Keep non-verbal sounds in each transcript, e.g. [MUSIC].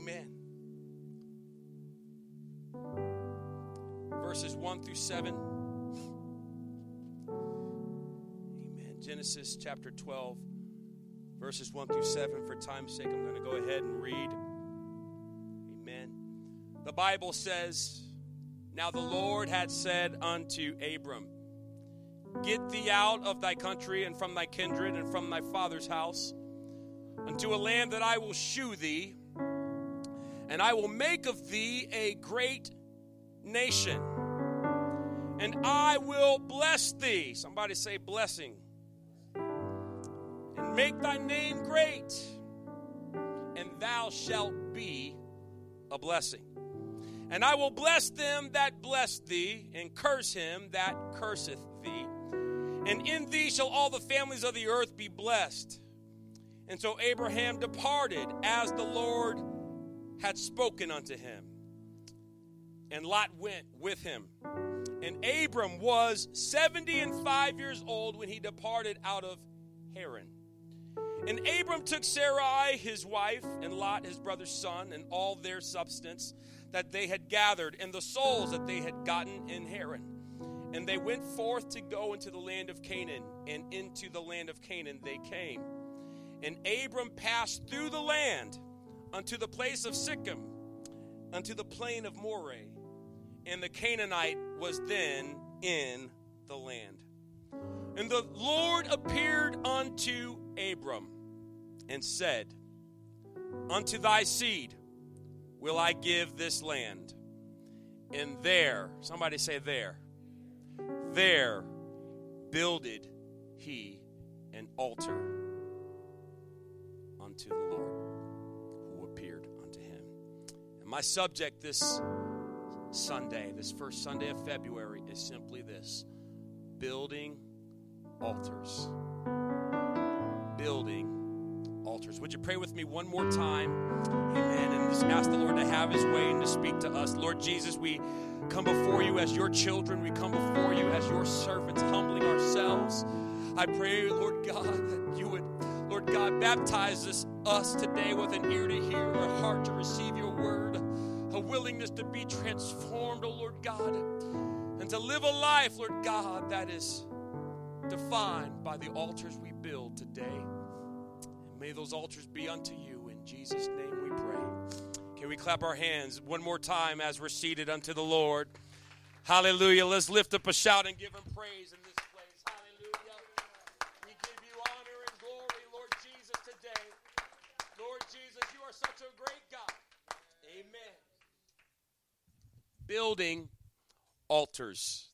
Amen. Verses 1 through 7. Amen. Genesis chapter 12, verses 1 through 7. For time's sake, I'm going to go ahead and read. Amen. The Bible says, Now the Lord had said unto Abram, Get thee out of thy country and from thy kindred and from thy father's house unto a land that I will shew thee, and I will make of thee a great nation. And I will bless thee. Somebody say blessing. And make thy name great, and thou shalt be a blessing. And I will bless them that bless thee, and curse him that curseth thee. And in thee shall all the families of the earth be blessed. And so Abraham departed as the Lord had spoken unto him. And Lot went with him. And Abram was 70 and 5 years old when he departed out of Haran. And Abram took Sarai his wife, and Lot his brother's son, and all their substance that they had gathered, and the souls that they had gotten in Haran. And they went forth to go into the land of Canaan, and into the land of Canaan they came. And Abram passed through the land unto the place of Sichem, unto the plain of Moreh. And the Canaanite was then in the land. And the Lord appeared unto Abram and said, Unto thy seed will I give this land. And there, somebody say there, there builded he an altar unto the Lord my subject this Sunday, this first Sunday of February, is simply this building altars. Building altars. Would you pray with me one more time? Amen. And just ask the Lord to have his way and to speak to us. Lord Jesus, we come before you as your children. We come before you as your servants, humbling ourselves. I pray, Lord God, that you would, Lord God, baptize us, us today with an ear to hear, a heart to receive your word, a willingness to be transformed, oh Lord God, and to live a life, Lord God, that is defined by the altars we build today. And may those altars be unto you. In Jesus' name we pray. Can we clap our hands one more time as we're seated unto the Lord? Hallelujah. Let's lift up a shout and give him praise in this place. Hallelujah. We give you honor and glory, Lord Jesus, today. Lord Jesus, you are such a great God. Amen. Building altars.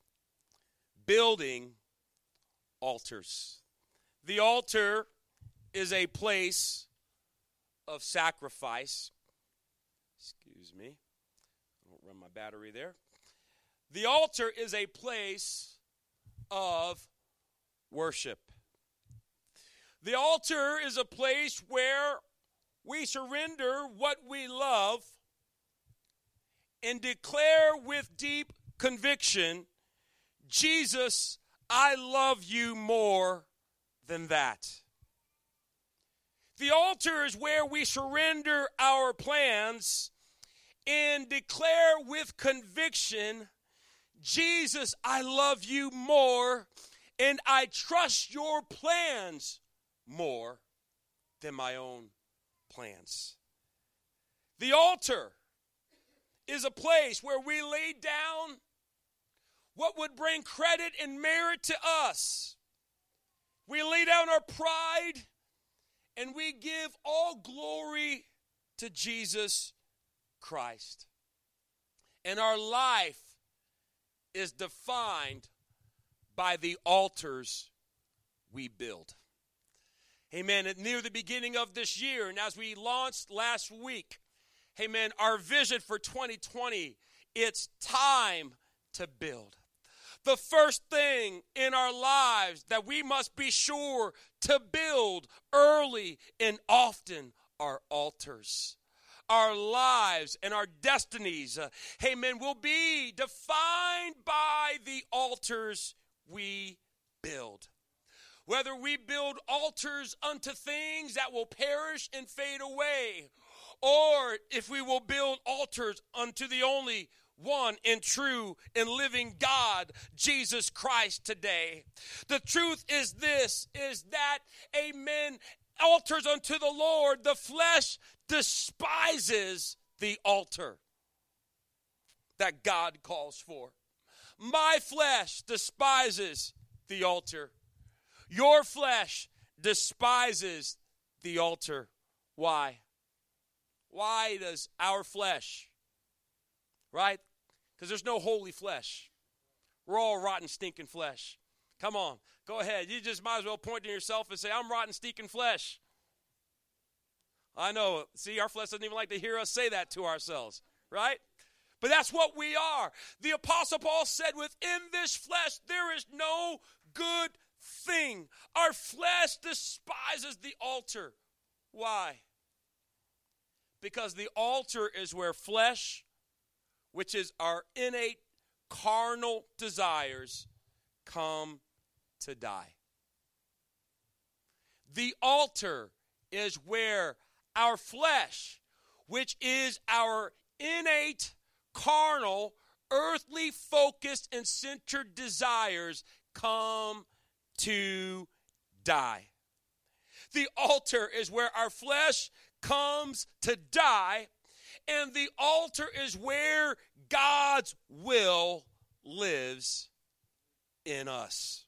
Building altars. The altar is a place of sacrifice. Excuse me. I don't run my battery there. The altar is a place of worship. The altar is a place where we surrender what we love and declare with deep conviction Jesus, I love you more than that. The altar is where we surrender our plans and declare with conviction Jesus, I love you more and I trust your plans more than my own plans. The altar is a place where we lay down what would bring credit and merit to us. We lay down our pride and we give all glory to Jesus Christ. And our life is defined by the altars we build. Amen. Near the beginning of this year, and as we launched last week, amen, our vision for 2020, it's time to build. The first thing in our lives that we must be sure to build early and often are altars. Our lives and our destinies, uh, amen, will be defined by the altars we build. Whether we build altars unto things that will perish and fade away, or if we will build altars unto the only one and true and living God, Jesus Christ today. The truth is this is that amen altars unto the Lord, the flesh despises the altar that God calls for. My flesh despises the altar. Your flesh despises the altar. Why? Why does our flesh, right? Because there's no holy flesh. We're all rotten, stinking flesh. Come on, go ahead. You just might as well point to yourself and say, I'm rotten, stinking flesh. I know. See, our flesh doesn't even like to hear us say that to ourselves, right? But that's what we are. The Apostle Paul said, Within this flesh, there is no good thing. Our flesh despises the altar. Why? Because the altar is where flesh, which is our innate carnal desires, come to die. The altar is where our flesh, which is our innate carnal, earthly focused and centered desires, come to die. The altar is where our flesh comes to die, and the altar is where God's will lives in us.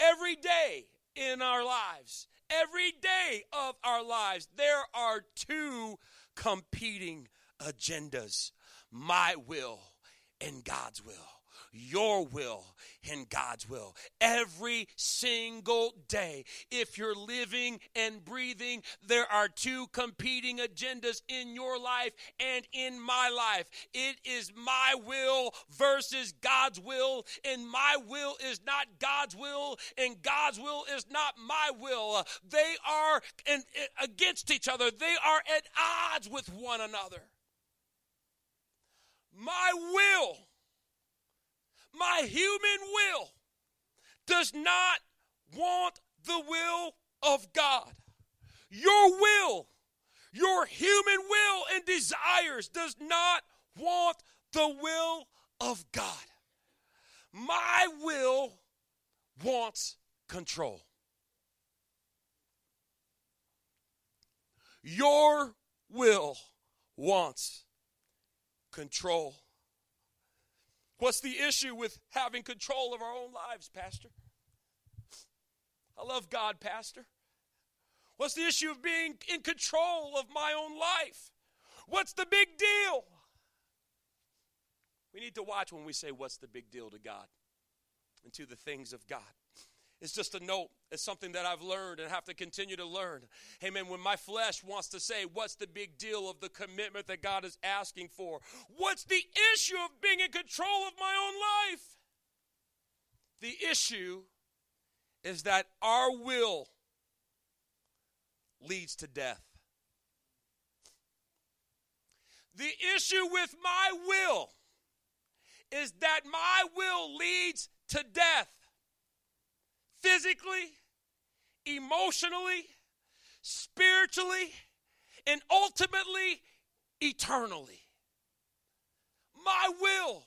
Every day in our lives, every day of our lives, there are two competing agendas my will and God's will your will and God's will every single day. If you're living and breathing, there are two competing agendas in your life and in my life. It is my will versus God's will, and my will is not God's will, and God's will is not my will. They are in, against each other, they are at odds with one another. My will my human will does not want the will of God. Your will, your human will and desires does not want the will of God. My will wants control. Your will wants control. What's the issue with having control of our own lives, Pastor? I love God, Pastor. What's the issue of being in control of my own life? What's the big deal? We need to watch when we say, What's the big deal to God and to the things of God? It's just a note. It's something that I've learned and have to continue to learn. Amen. When my flesh wants to say, What's the big deal of the commitment that God is asking for? What's the issue of being in control of my own life? The issue is that our will leads to death. The issue with my will is that my will leads to death physically, emotionally, spiritually, and ultimately, eternally. My will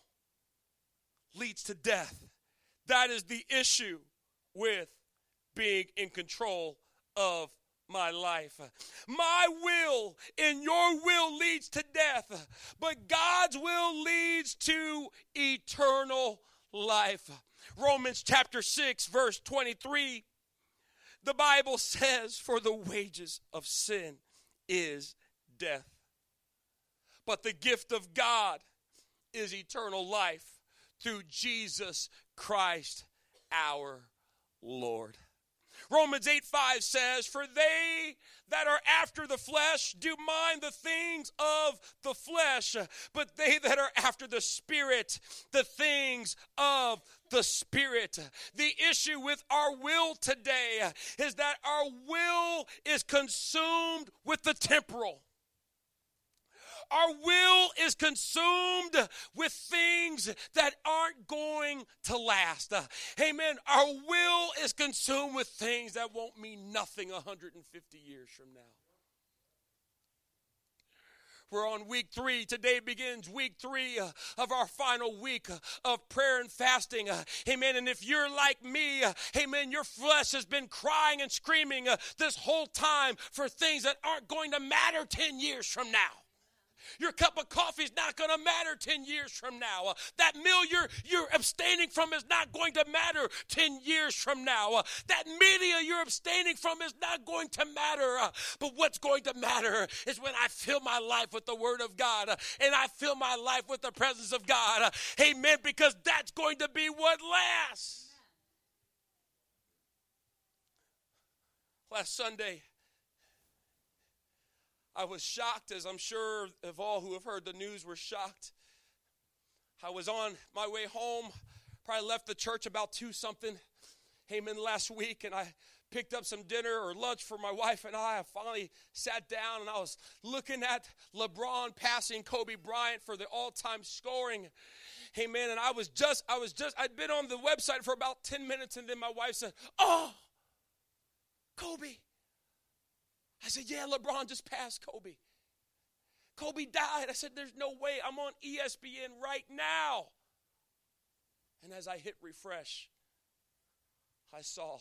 leads to death. That is the issue with being in control of my life. My will and your will leads to death, but God's will leads to eternal life. Romans chapter 6, verse 23, the Bible says, For the wages of sin is death. But the gift of God is eternal life through Jesus Christ our Lord. Romans 8 5 says, For they that are after the flesh do mind the things of the flesh, but they that are after the Spirit, the things of the Spirit. The issue with our will today is that our will is consumed with the temporal. Our will is consumed with things that aren't going to last. Amen. Our will is consumed with things that won't mean nothing 150 years from now. We're on week three. Today begins week three uh, of our final week uh, of prayer and fasting. Uh, amen. And if you're like me, amen, your flesh has been crying and screaming this whole time for things that aren't going to matter 10 years from now. Your cup of coffee is not going to matter 10 years from now. Uh, that meal you're, you're abstaining from is not going to matter 10 years from now. Uh, that media you're abstaining from is not going to matter. Uh, but what's going to matter is when I fill my life with the Word of God and I fill my life with the presence of God. Amen. Because that's going to be what lasts. Last Sunday, I was shocked, as I'm sure of all who have heard the news were shocked. I was on my way home, probably left the church about two something. Amen. Last week, and I picked up some dinner or lunch for my wife and I. I finally sat down and I was looking at LeBron passing Kobe Bryant for the all-time scoring. Amen. And I was just, I was just, I'd been on the website for about 10 minutes, and then my wife said, Oh, Kobe. I said, Yeah, LeBron just passed Kobe. Kobe died. I said, There's no way. I'm on ESPN right now. And as I hit refresh, I saw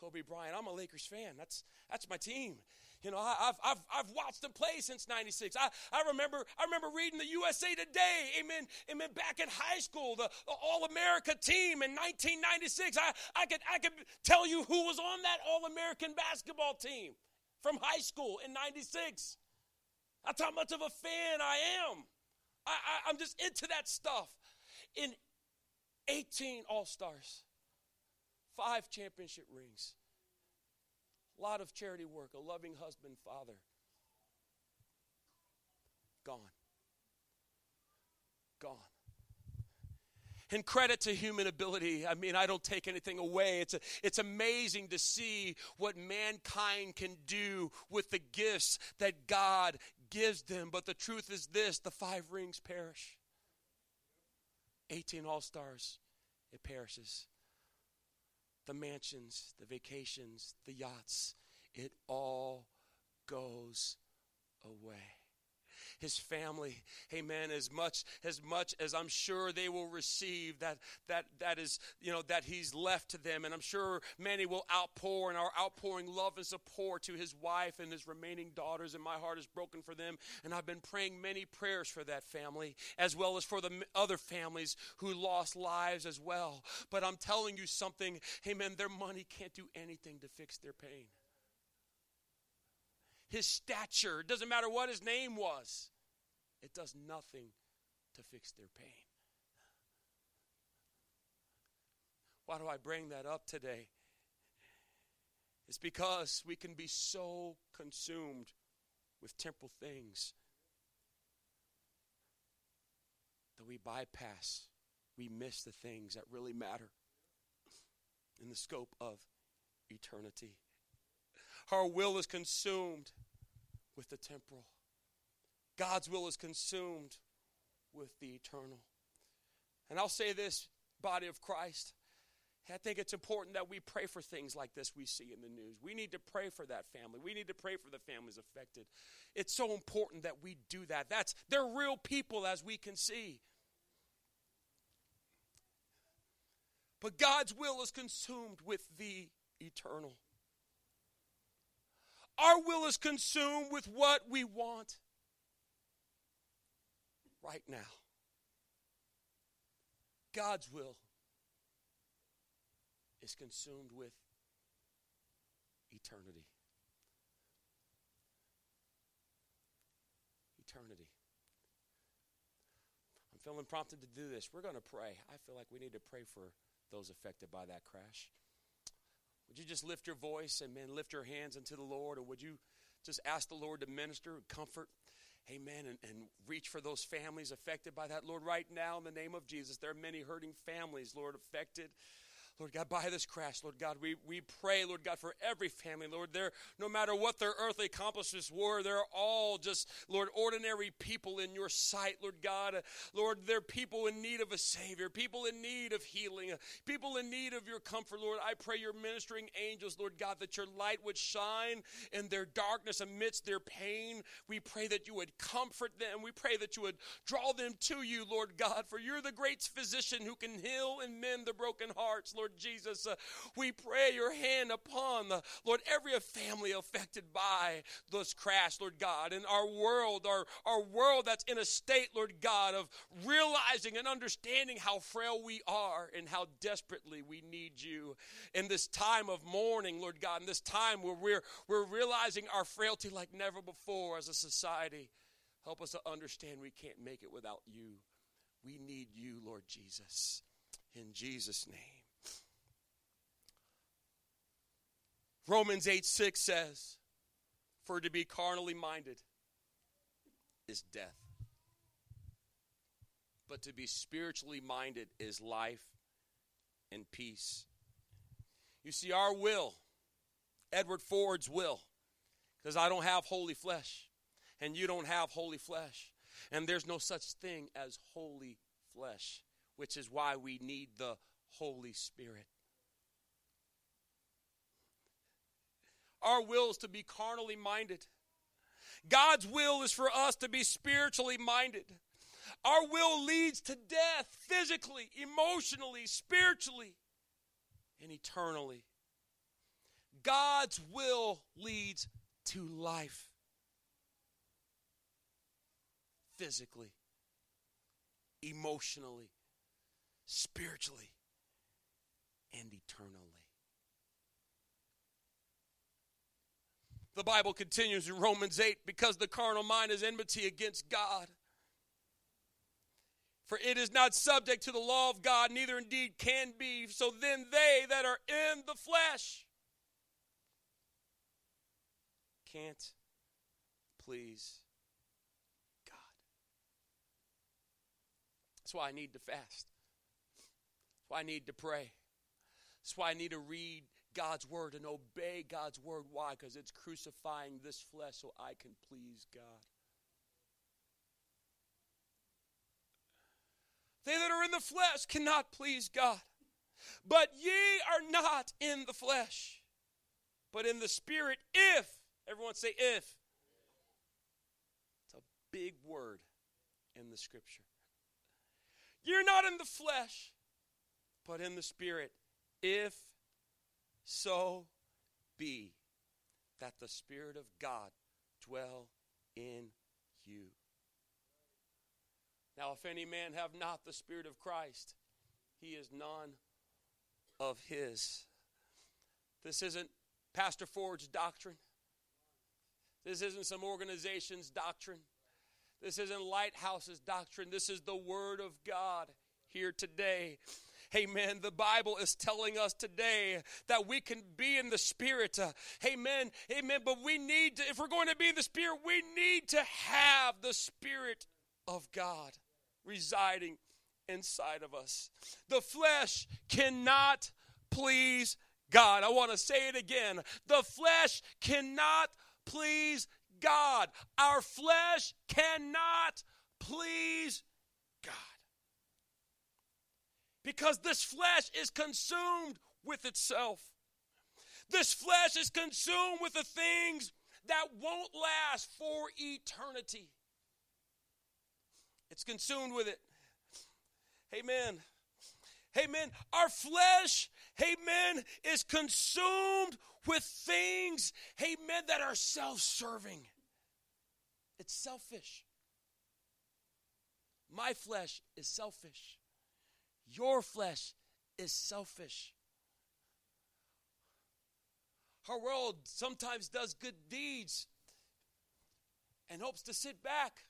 Kobe Bryant. I'm a Lakers fan. That's that's my team. You know, I, have I've, I've watched them play since 96. I, I remember I remember reading the USA Today, amen, amen, back in high school, the, the All-America team in 1996. I, I, could, I could tell you who was on that All-American basketball team from high school in 96. That's how much of a fan I am. I, I'm just into that stuff. In 18 All Stars, five championship rings, a lot of charity work, a loving husband, father. Gone. Gone. And credit to human ability. I mean, I don't take anything away. It's, a, it's amazing to see what mankind can do with the gifts that God gives them. But the truth is this the five rings perish. 18 all stars, it perishes. The mansions, the vacations, the yachts, it all goes away his family. Amen. As much as much as I'm sure they will receive that that that is you know that he's left to them, and I'm sure many will outpour and are outpouring love and support to his wife and his remaining daughters. And my heart is broken for them. And I've been praying many prayers for that family as well as for the other families who lost lives as well. But I'm telling you something, Amen. Their money can't do anything to fix their pain his stature, it doesn't matter what his name was, it does nothing to fix their pain. Why do I bring that up today? It's because we can be so consumed with temporal things that we bypass, we miss the things that really matter in the scope of eternity. Our will is consumed with the temporal. God's will is consumed with the eternal. And I'll say this, body of Christ. I think it's important that we pray for things like this we see in the news. We need to pray for that family. We need to pray for the families affected. It's so important that we do that. That's they're real people as we can see. But God's will is consumed with the eternal. Our will is consumed with what we want right now. God's will is consumed with eternity. Eternity. I'm feeling prompted to do this. We're going to pray. I feel like we need to pray for those affected by that crash. Would you just lift your voice and man, lift your hands unto the Lord, or would you just ask the Lord to minister, comfort, amen, and, and reach for those families affected by that, Lord, right now in the name of Jesus. There are many hurting families, Lord, affected. Lord God, by this crash, Lord God, we, we pray, Lord God, for every family, Lord. They're, no matter what their earthly accomplishments were, they're all just, Lord, ordinary people in your sight, Lord God. Lord, they're people in need of a Savior, people in need of healing, people in need of your comfort, Lord. I pray your ministering angels, Lord God, that your light would shine in their darkness amidst their pain. We pray that you would comfort them. We pray that you would draw them to you, Lord God, for you're the great physician who can heal and mend the broken hearts, Lord. Lord Jesus. Uh, we pray your hand upon the Lord every family affected by this crash, Lord God, in our world, our, our world that's in a state, Lord God, of realizing and understanding how frail we are and how desperately we need you. In this time of mourning, Lord God, in this time where we're we're realizing our frailty like never before as a society. Help us to understand we can't make it without you. We need you, Lord Jesus. In Jesus' name. Romans 8 6 says, For to be carnally minded is death, but to be spiritually minded is life and peace. You see, our will, Edward Ford's will, because I don't have holy flesh, and you don't have holy flesh, and there's no such thing as holy flesh, which is why we need the Holy Spirit. Our will is to be carnally minded. God's will is for us to be spiritually minded. Our will leads to death physically, emotionally, spiritually, and eternally. God's will leads to life physically, emotionally, spiritually, and eternally. The Bible continues in Romans 8 because the carnal mind is enmity against God. For it is not subject to the law of God, neither indeed can be. So then they that are in the flesh can't please God. That's why I need to fast. That's why I need to pray. That's why I need to read God's word and obey God's word. Why? Because it's crucifying this flesh so I can please God. They that are in the flesh cannot please God. But ye are not in the flesh, but in the spirit, if, everyone say if. It's a big word in the scripture. You're not in the flesh, but in the spirit, if so be that the Spirit of God dwell in you. Now, if any man have not the Spirit of Christ, he is none of his. This isn't Pastor Ford's doctrine. This isn't some organization's doctrine. This isn't Lighthouse's doctrine. This is the Word of God here today. Amen. The Bible is telling us today that we can be in the Spirit. Amen. Amen. But we need to, if we're going to be in the Spirit, we need to have the Spirit of God residing inside of us. The flesh cannot please God. I want to say it again. The flesh cannot please God. Our flesh cannot please because this flesh is consumed with itself. This flesh is consumed with the things that won't last for eternity. It's consumed with it. Amen. Amen. Our flesh, amen, is consumed with things, amen, that are self serving. It's selfish. My flesh is selfish. Your flesh is selfish. Our world sometimes does good deeds and hopes to sit back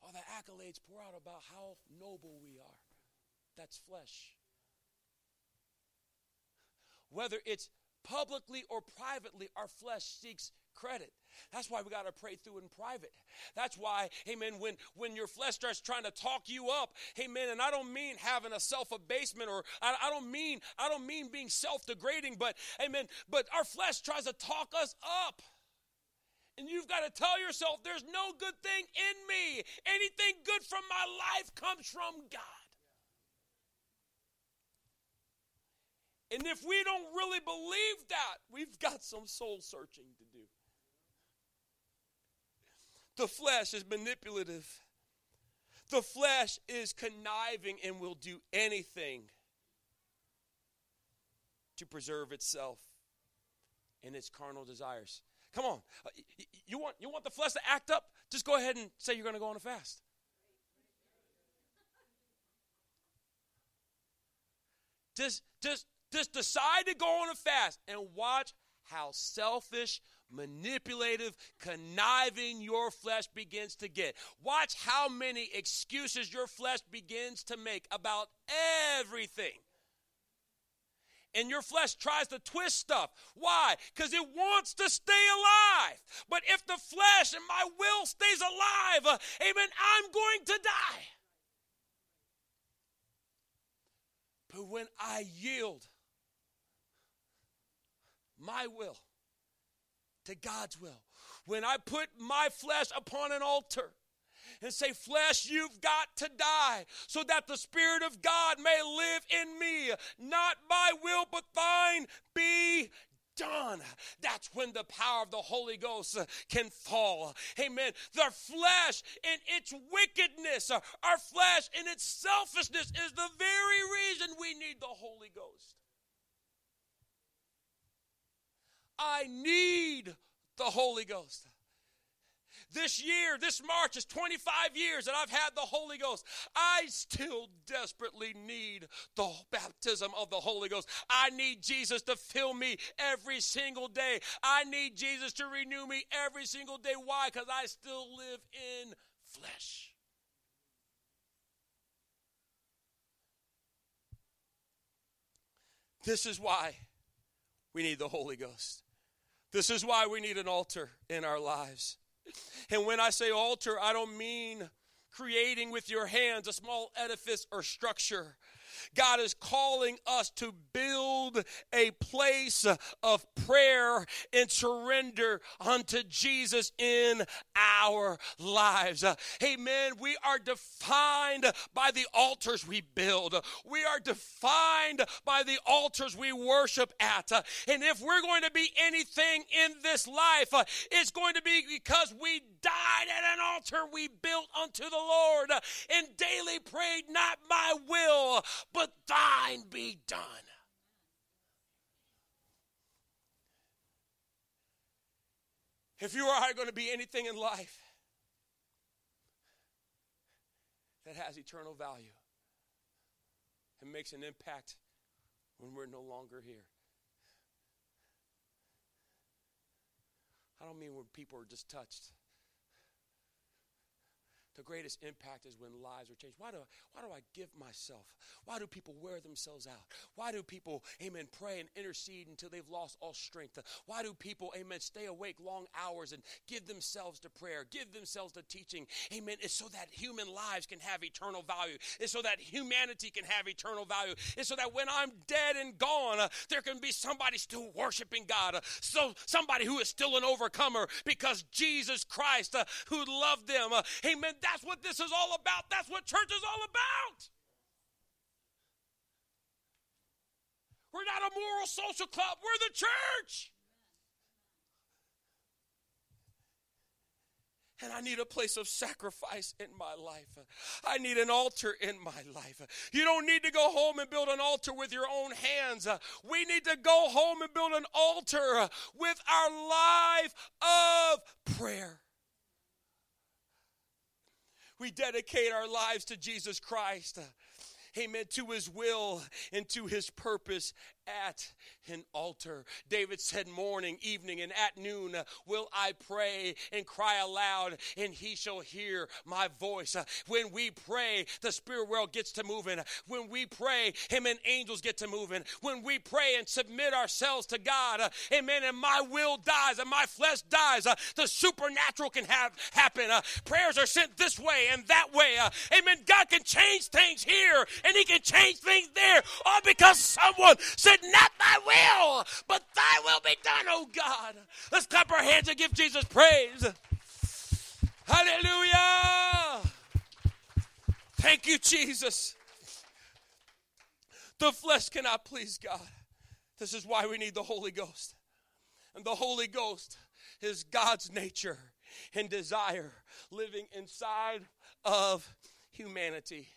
All the accolades pour out about how noble we are. That's flesh. Whether it's publicly or privately, our flesh seeks credit. That's why we got to pray through in private. That's why, amen, when, when your flesh starts trying to talk you up, amen, and I don't mean having a self-abasement or I, I don't mean, I don't mean being self-degrading, but amen, but our flesh tries to talk us up. And you've got to tell yourself, there's no good thing in me. Anything good from my life comes from God. And if we don't really believe that, we've got some soul searching to do. The flesh is manipulative. The flesh is conniving and will do anything to preserve itself and its carnal desires. Come on. Uh, you want, you want the flesh to act up? Just go ahead and say you're going to go on a fast. Just, just, just decide to go on a fast and watch how selfish, manipulative, conniving your flesh begins to get. Watch how many excuses your flesh begins to make about everything. And your flesh tries to twist stuff. Why? Because it wants to stay alive. But if the flesh and my will stays alive, uh, amen, I'm going to die. But when I yield my will to God's will. When I put my flesh upon an altar and say, Flesh, you've got to die so that the Spirit of God may live in me. Not my will, but thine be done. That's when the power of the Holy Ghost can fall. Amen. The flesh in its wickedness, our flesh in its selfishness is the very reason we need the Holy Ghost. I need the Holy Ghost. This year, this March is 25 years that I've had the Holy Ghost. I still desperately need the baptism of the Holy Ghost. I need Jesus to fill me every single day. I need Jesus to renew me every single day. Why? Because I still live in flesh. This is why we need the Holy Ghost. This is why we need an altar in our lives. And when I say altar, I don't mean creating with your hands a small edifice or structure. God is calling us to build a place of prayer and surrender unto Jesus in our lives. Amen. We are defined by the altars we build, we are defined by the altars we worship at. And if we're going to be anything in this life, it's going to be because we died at an altar we built unto the Lord and daily prayed, Not my will, but thine be done. If you or I are going to be anything in life that has eternal value and makes an impact when we're no longer here. I don't mean when people are just touched. The greatest impact is when lives are changed. Why do, why do I give myself? Why do people wear themselves out? Why do people, amen, pray and intercede until they've lost all strength? Why do people, amen, stay awake long hours and give themselves to prayer, give themselves to teaching? Amen. It's so that human lives can have eternal value. It's so that humanity can have eternal value. It's so that when I'm dead and gone, uh, there can be somebody still worshiping God. Uh, so somebody who is still an overcomer because Jesus Christ, uh, who loved them, uh, amen that's what this is all about. That's what church is all about. We're not a moral social club, we're the church. And I need a place of sacrifice in my life. I need an altar in my life. You don't need to go home and build an altar with your own hands. We need to go home and build an altar with our life of prayer. We dedicate our lives to Jesus Christ. Amen. To his will and to his purpose at an altar. David said, Morning, evening, and at noon will I pray and cry aloud, and he shall hear my voice. When we pray, the spirit world gets to moving. When we pray, him and angels get to moving. When we pray and submit ourselves to God, amen, and my will dies and my flesh dies, the supernatural can have happen. Prayers are sent this way and that way. Amen. God can change things here and he can change things there, all because someone said, Not my will, but thy will be done, oh God. Let's clap our hands and give Jesus praise. Hallelujah. Thank you, Jesus. The flesh cannot please God. This is why we need the Holy Ghost. And the Holy Ghost is God's nature and desire living inside of humanity.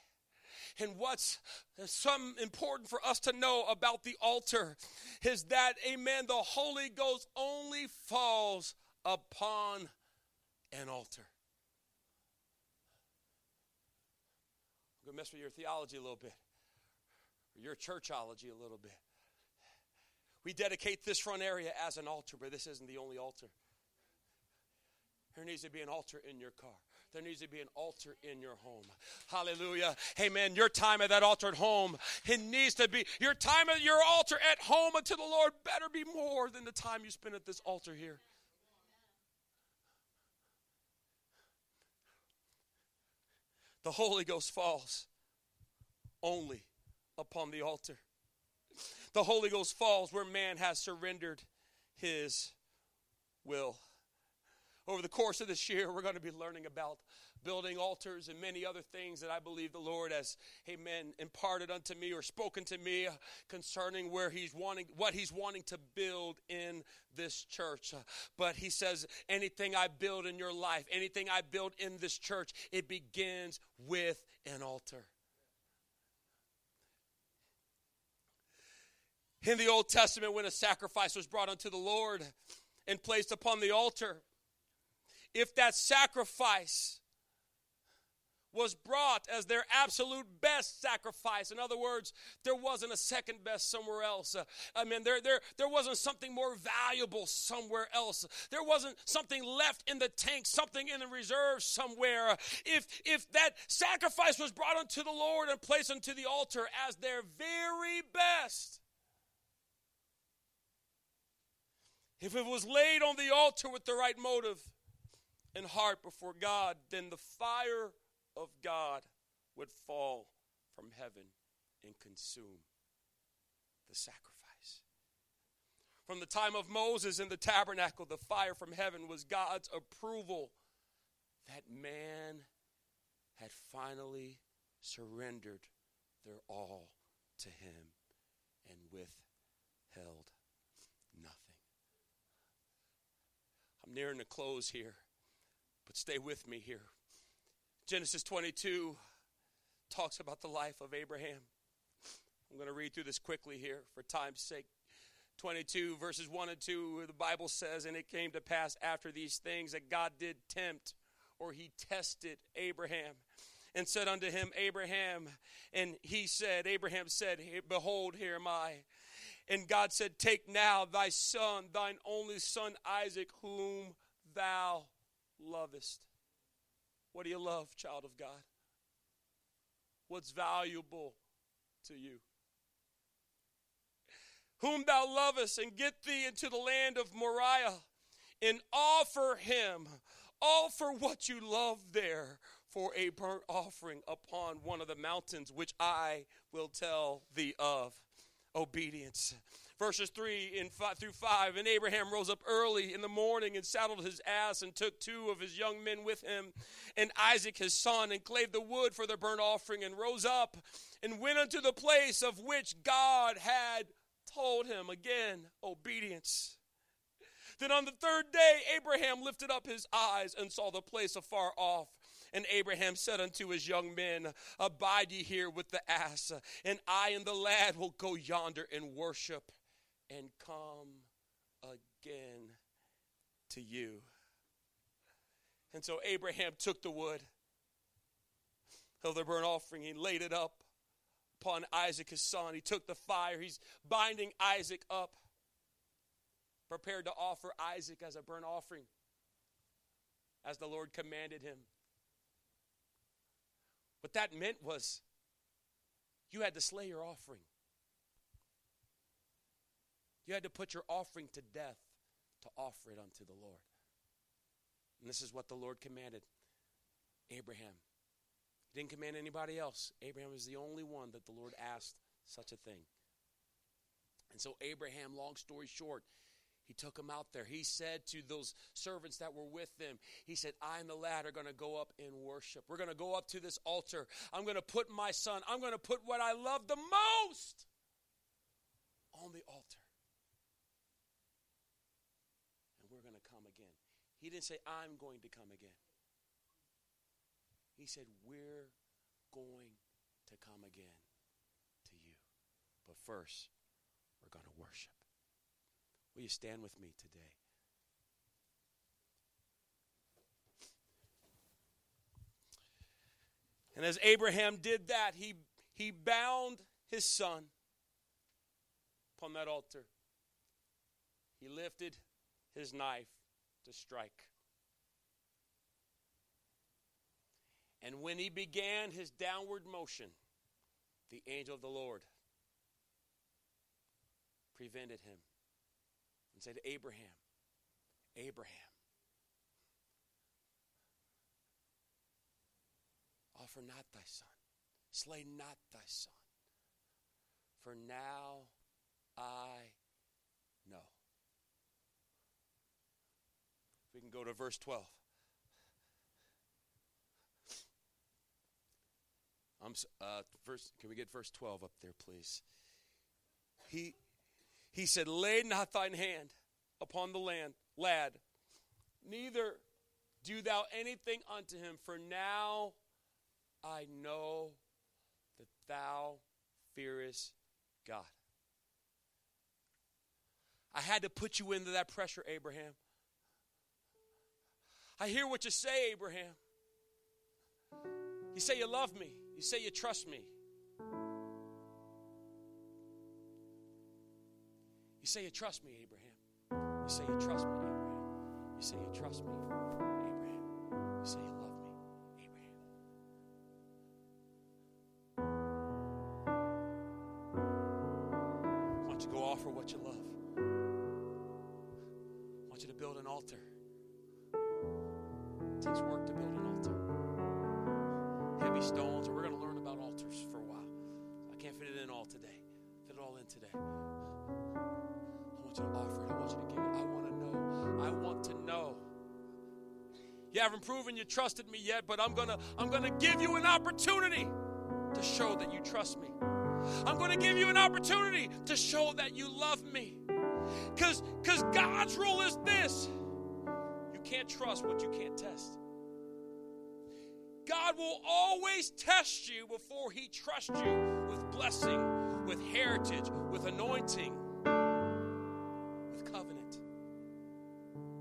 And what's some important for us to know about the altar is that, amen, the Holy Ghost only falls upon an altar. I'm going to mess with your theology a little bit, or your churchology a little bit. We dedicate this front area as an altar, but this isn't the only altar. There needs to be an altar in your car. There needs to be an altar in your home. Hallelujah. Amen. Your time at that altar at home, it needs to be your time at your altar at home unto the Lord better be more than the time you spend at this altar here. The Holy Ghost falls only upon the altar. The Holy Ghost falls where man has surrendered his will. Over the course of this year, [LAUGHS] we're going to be learning about building altars and many other things that I believe the Lord has, amen, imparted unto me or spoken to me concerning where He's wanting, what He's wanting to build in this church. But He says, anything I build in your life, anything I build in this church, it begins with an altar. In the Old Testament, when a sacrifice was brought unto the Lord and placed upon the altar, if that sacrifice was brought as their absolute best sacrifice. In other words, there wasn't a second best somewhere else. Uh, I mean, there, there, there wasn't something more valuable somewhere else. There wasn't something left in the tank, something in the reserve somewhere. If, if that sacrifice was brought unto the Lord and placed unto the altar as their very best, if it was laid on the altar with the right motive, and heart before God, then the fire of God would fall from heaven and consume the sacrifice. From the time of Moses in the tabernacle, the fire from heaven was God's approval that man had finally surrendered their all to him and withheld nothing. I'm nearing the close here. But stay with me here. Genesis 22 talks about the life of Abraham. I'm going to read through this quickly here for time's sake. 22 verses 1 and 2 the bible says and it came to pass after these things that god did tempt or he tested abraham and said unto him abraham and he said abraham said behold here am i and god said take now thy son thine only son isaac whom thou lovest. What do you love, child of God? What's valuable to you? Whom thou lovest, and get thee into the land of Moriah, and offer him, offer what you love there for a burnt offering upon one of the mountains which I will tell thee of. Obedience verses 3 and 5 through 5 and abraham rose up early in the morning and saddled his ass and took two of his young men with him. And isaac his son and clave the wood for the burnt offering and rose up and went unto the place of which god had told him. Again obedience. Then on the third day abraham lifted up his eyes and saw the place afar off. And Abraham said unto his young men, Abide ye here with the ass, and I and the lad will go yonder and worship and come again to you. And so Abraham took the wood of the burnt offering, he laid it up upon Isaac his son. He took the fire. He's binding Isaac up, prepared to offer Isaac as a burnt offering, as the Lord commanded him. What that meant was you had to slay your offering. You had to put your offering to death to offer it unto the Lord. And this is what the Lord commanded Abraham. He didn't command anybody else. Abraham was the only one that the Lord asked such a thing. And so, Abraham, long story short, he took him out there. He said to those servants that were with them, He said, I and the lad are going to go up in worship. We're going to go up to this altar. I'm going to put my son, I'm going to put what I love the most on the altar. And we're going to come again. He didn't say, I'm going to come again. He said, We're going to come again to you. But first, we're going to worship. Will you stand with me today? And as Abraham did that, he, he bound his son upon that altar. He lifted his knife to strike. And when he began his downward motion, the angel of the Lord prevented him and said, Abraham, Abraham, offer not thy son, slay not thy son, for now I know. We can go to verse 12. I'm uh. Can we get verse 12 up there, please? He he said, "Lay not thine hand upon the land, lad, neither do thou anything unto him, for now I know that thou fearest God." I had to put you into that pressure, Abraham. I hear what you say, Abraham. You say you love me. You say you trust me. You say you trust me, Abraham. You say you trust me, Abraham. You say you trust me, Abraham. You say you It takes work to build an altar. Heavy stones, and we're going to learn about altars for a while. I can't fit it in all today. Fit it all in today. I want you to offer it. I want you to give it. I want to know. I want to know. You haven't proven you trusted me yet, but I'm gonna I'm gonna give you an opportunity to show that you trust me. I'm gonna give you an opportunity to show that you love me. Cause because God's rule is this. Can't trust what you can't test. God will always test you before He trusts you with blessing, with heritage, with anointing, with covenant.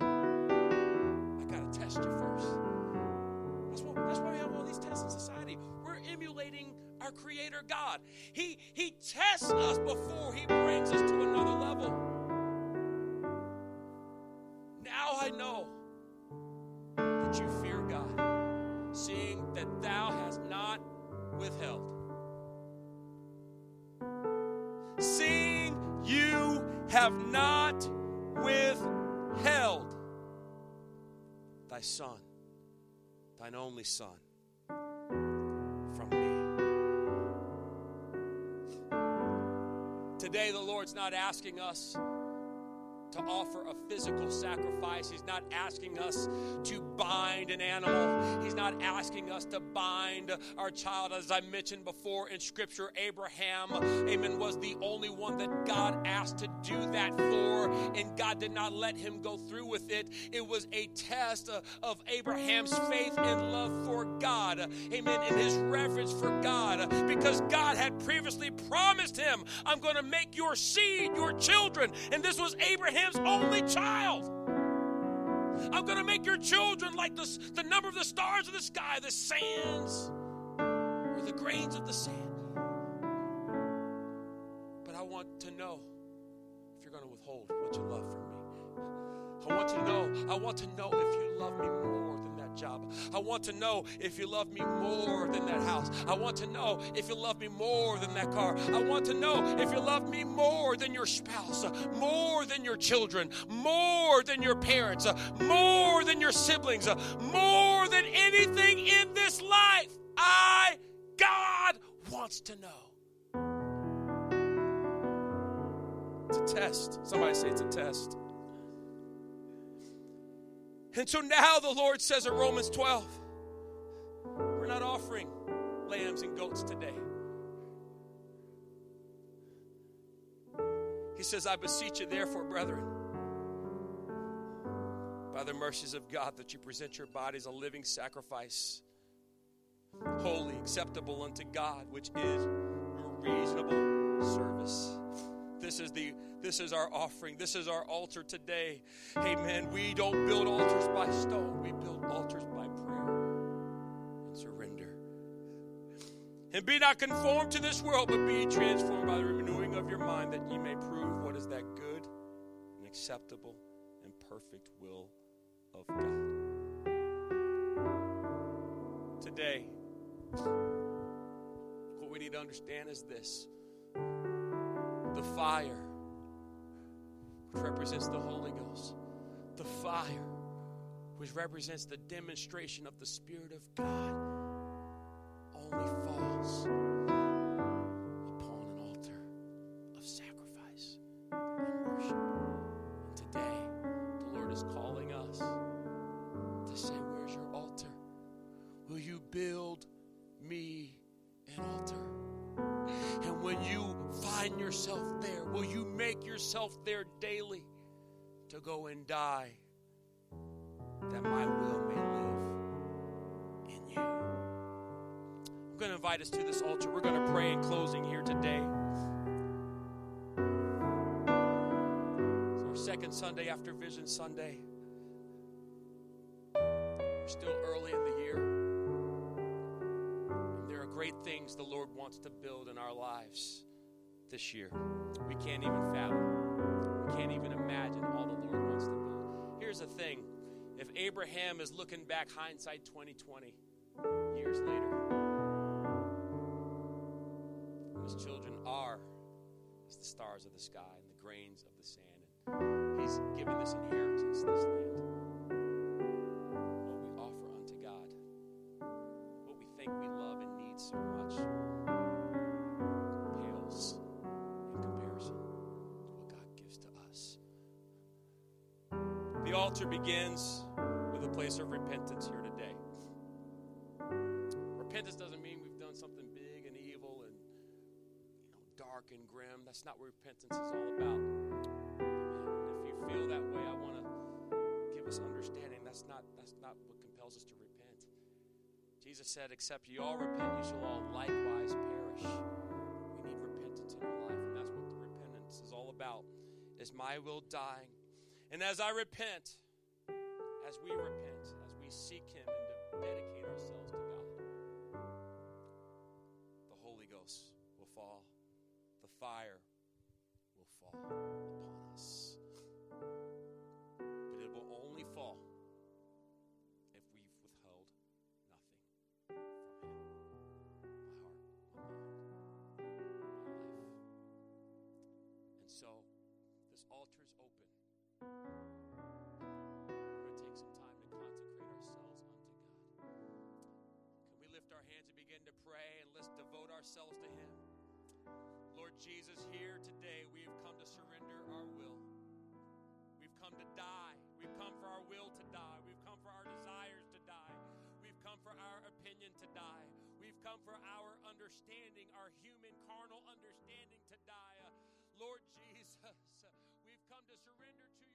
I got to test you first. That's, that's why we have all these tests in society. We're emulating our Creator God. He, he tests us before He brings us to another level. Withheld. Seeing you have not withheld thy son, thine only son, from me. Today, the Lord's not asking us to offer a physical sacrifice. He's not asking us to bind an animal. He's not asking us to bind our child. As I mentioned before in Scripture, Abraham, amen, was the only one that God asked to do that for, and God did not let him go through with it. It was a test of Abraham's faith and love for God, amen, and his reverence for God, because God had previously promised him, I'm going to make your seed your children. And this was Abraham his only child. I'm going to make your children like the, the number of the stars of the sky, the sands, or the grains of the sand. But I want to know if you're going to withhold what you love from me. I want to know, I want to know if you love me more job. I want to know if you love me more than that house. I want to know if you love me more than that car. I want to know if you love me more than your spouse, more than your children, more than your parents, more than your siblings, more than anything in this life. I, God, wants to know. It's a test. Somebody say it's a test. And so now the Lord says in Romans 12, we're not offering lambs and goats today. He says, I beseech you, therefore, brethren, by the mercies of God, that you present your bodies a living sacrifice, holy, acceptable unto God, which is your reasonable service. This is the this is our offering. This is our altar today. Amen. We don't build altars by stone. We build altars by prayer and surrender. And be not conformed to this world, but be transformed by the renewing of your mind, that ye may prove what is that good and acceptable and perfect will of God. Today, what we need to understand is this the fire, which represents the Holy Ghost, the fire, which represents the demonstration of the Spirit of God, only falls go and die that my will may live in you? I'm going to invite us to this altar. We're going to pray in closing here today. It's our second Sunday after Vision Sunday. We're still early in the year And there are great things the Lord wants to build in our lives this year. We can't even fathom, can't even imagine all the Lord wants to build. Here's the thing if Abraham is looking back, hindsight 2020, years later, his children are as the stars of the sky and the grains of the sand. And he's given this inheritance, this land. Altar begins with a place of repentance here today. Repentance doesn't mean we've done something big and evil and you know dark and grim. That's not what repentance is all about. If you feel that way, I want to give us understanding. That's not that's not what compels us to repent. Jesus said, Except you all repent, you shall all likewise perish. We need repentance in our life, and that's what the repentance is all about. Is my will dying. And as I repent, as we repent, as we seek Him and dedicate ourselves to God, the Holy Ghost will fall, the fire will fall. Ourselves to Him. Lord Jesus, here today we have come to surrender our will. We've come to die. We've come for our will to die. We've come for our desires to die. We've come for our opinion to die. We've come for our understanding, our human, carnal understanding to die. Uh, Lord Jesus, [LAUGHS] we've come to surrender to